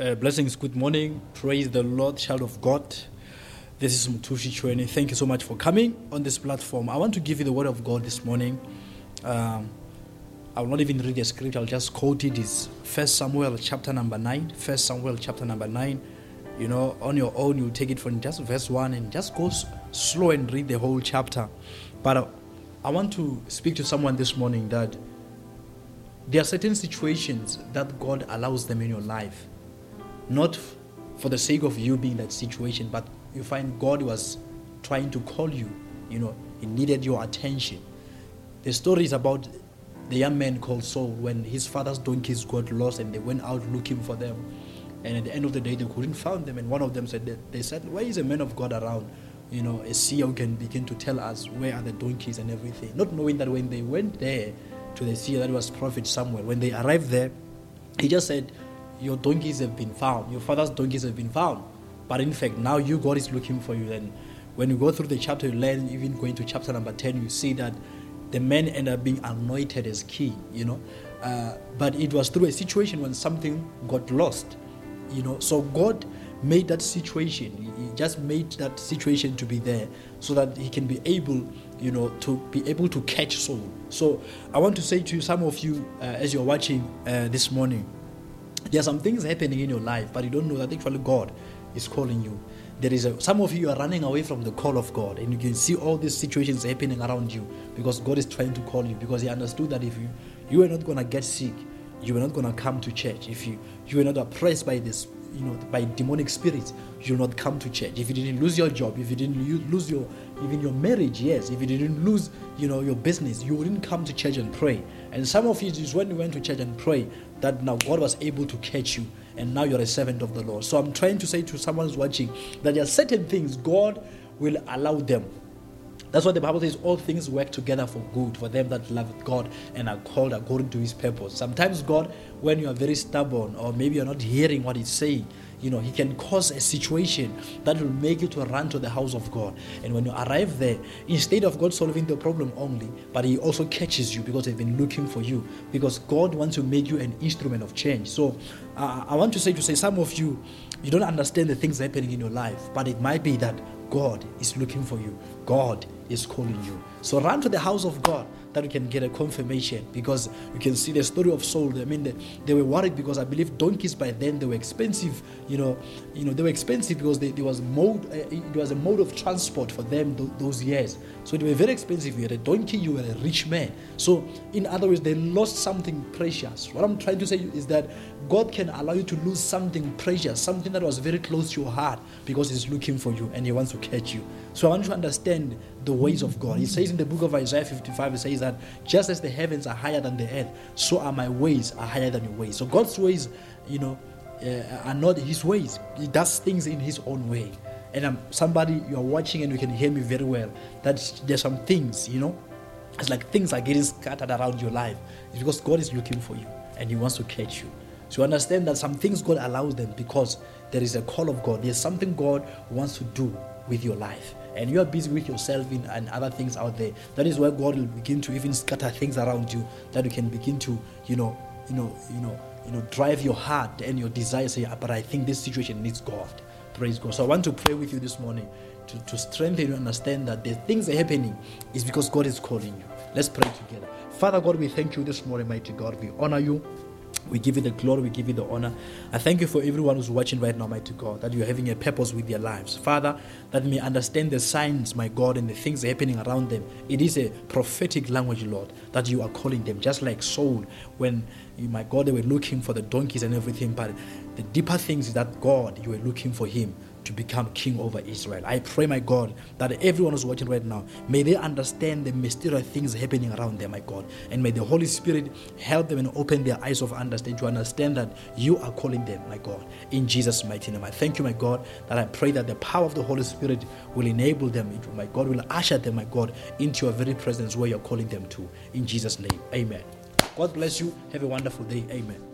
Uh, blessings, good morning. Praise the Lord, child of God. This is Mothushi Chuene. Thank you so much for coming on this platform. I want to give you the word of God this morning. Um, I will not even read the script, I'll just quote it. It's First Samuel chapter number 9. First Samuel chapter number 9. You know, on your own, you take it from just verse 1 and just go s- slow and read the whole chapter. But uh, I want to speak to someone this morning that there are certain situations that God allows them in your life, not for the sake of you being that situation, but you find God was trying to call you. You know, He needed your attention. The story is about the young man called Saul when his father's donkeys got lost and they went out looking for them. And at the end of the day, they couldn't find them. And one of them said, they said, where is a man of God around? You know, a seer who can begin to tell us where are the donkeys and everything. Not knowing that when they went there to the seer, that was prophet Samuel. When they arrived there, he just said, your donkeys have been found. Your father's donkeys have been found. But in fact, now you, God is looking for you. And when you go through the chapter, you learn, even going to chapter number 10, you see that the men end up being anointed as king, you know. Uh, but it was through a situation when something got lost, you know. So God made that situation, He- just made that situation to be there so that He can be able, you know, to be able to catch Saul. So I want to say to some of you uh, as you're watching uh, this morning, there are some things happening in your life, but you don't know that actually God is calling you. There is a, some of you are running away from the call of God, and you can see all these situations happening around you because God is trying to call you because He understood that if you you are not gonna get sick, you are not gonna come to church. If you you are not oppressed by this, you know, by demonic spirits, you will not come to church. If you didn't lose your job, if you didn't lose your even your marriage, yes, if you didn't lose, you know, your business, you wouldn't come to church and pray. And some of you is when you went to church and pray that now God was able to catch you and now you're a servant of the Lord. So I'm trying to say to someone who's watching that there are certain things God will allow them. That's what the Bible says all things work together for good for them that love God and are called according to his purpose. Sometimes God, when you are very stubborn or maybe you're not hearing what he's saying, you know, he can cause a situation that will make you to run to the house of God. And when you arrive there, instead of God solving the problem only, but he also catches you because they've been looking for you. Because God wants to make you an instrument of change. So uh, I want to say to say some of you, you don't understand the things happening in your life, but it might be that God is looking for you. God is calling you. So run to the house of God that we can get a confirmation because you can see the story of Saul. I mean, they, they were worried because I believe donkeys by then they were expensive. You know, you know they were expensive because there was mode. Uh, it was a mode of transport for them tho- those years. So they were very expensive. You had a donkey, you were a rich man. So in other words, they lost something precious. What I'm trying to say is that God can allow you to lose something precious, something that was very close to your heart because He's looking for you and He wants to catch you. So I want you to understand the ways of God. He says in the book of Isaiah 55, He says that just as the heavens are higher than the earth, so are my ways are higher than your ways. So God's ways, you know, uh, are not His ways. He does things in His own way. And I'm somebody you are watching and you can hear me very well. That there's some things, you know, it's like things are getting scattered around your life. It's because God is looking for you and He wants to catch you. So you understand that some things God allows them because there is a call of God. There's something God wants to do with your life. And you are busy with yourself in, and other things out there. That is where God will begin to even scatter things around you that you can begin to, you know, you know, you know, you know, drive your heart and your desire. Say, "Ah, but I think this situation needs God. Praise God. So I want to pray with you this morning to, to strengthen you understand that the things are happening is because God is calling you. Let's pray together. Father God, we thank you this morning, mighty God. We honor you. We give you the glory, we give you the honor. I thank you for everyone who's watching right now, mighty God, that you're having a purpose with their lives. Father, that may understand the signs, my God, and the things happening around them. It is a prophetic language, Lord, that you are calling them, just like Saul, when, my God, they were looking for the donkeys and everything. But the deeper things is that, God, you were looking for him to become king over Israel. I pray, my God, that everyone who's watching right now, may they understand the mysterious things happening around them, my God. And may the Holy Spirit help them and open their eyes of understanding to understand that you are calling them, my God. In Jesus' mighty name. I thank you, my God, that I pray that the power of the Holy Spirit will enable them, my God, will usher them, my God, into your very presence where you're calling them to. In Jesus' name. Amen. God bless you. Have a wonderful day. Amen.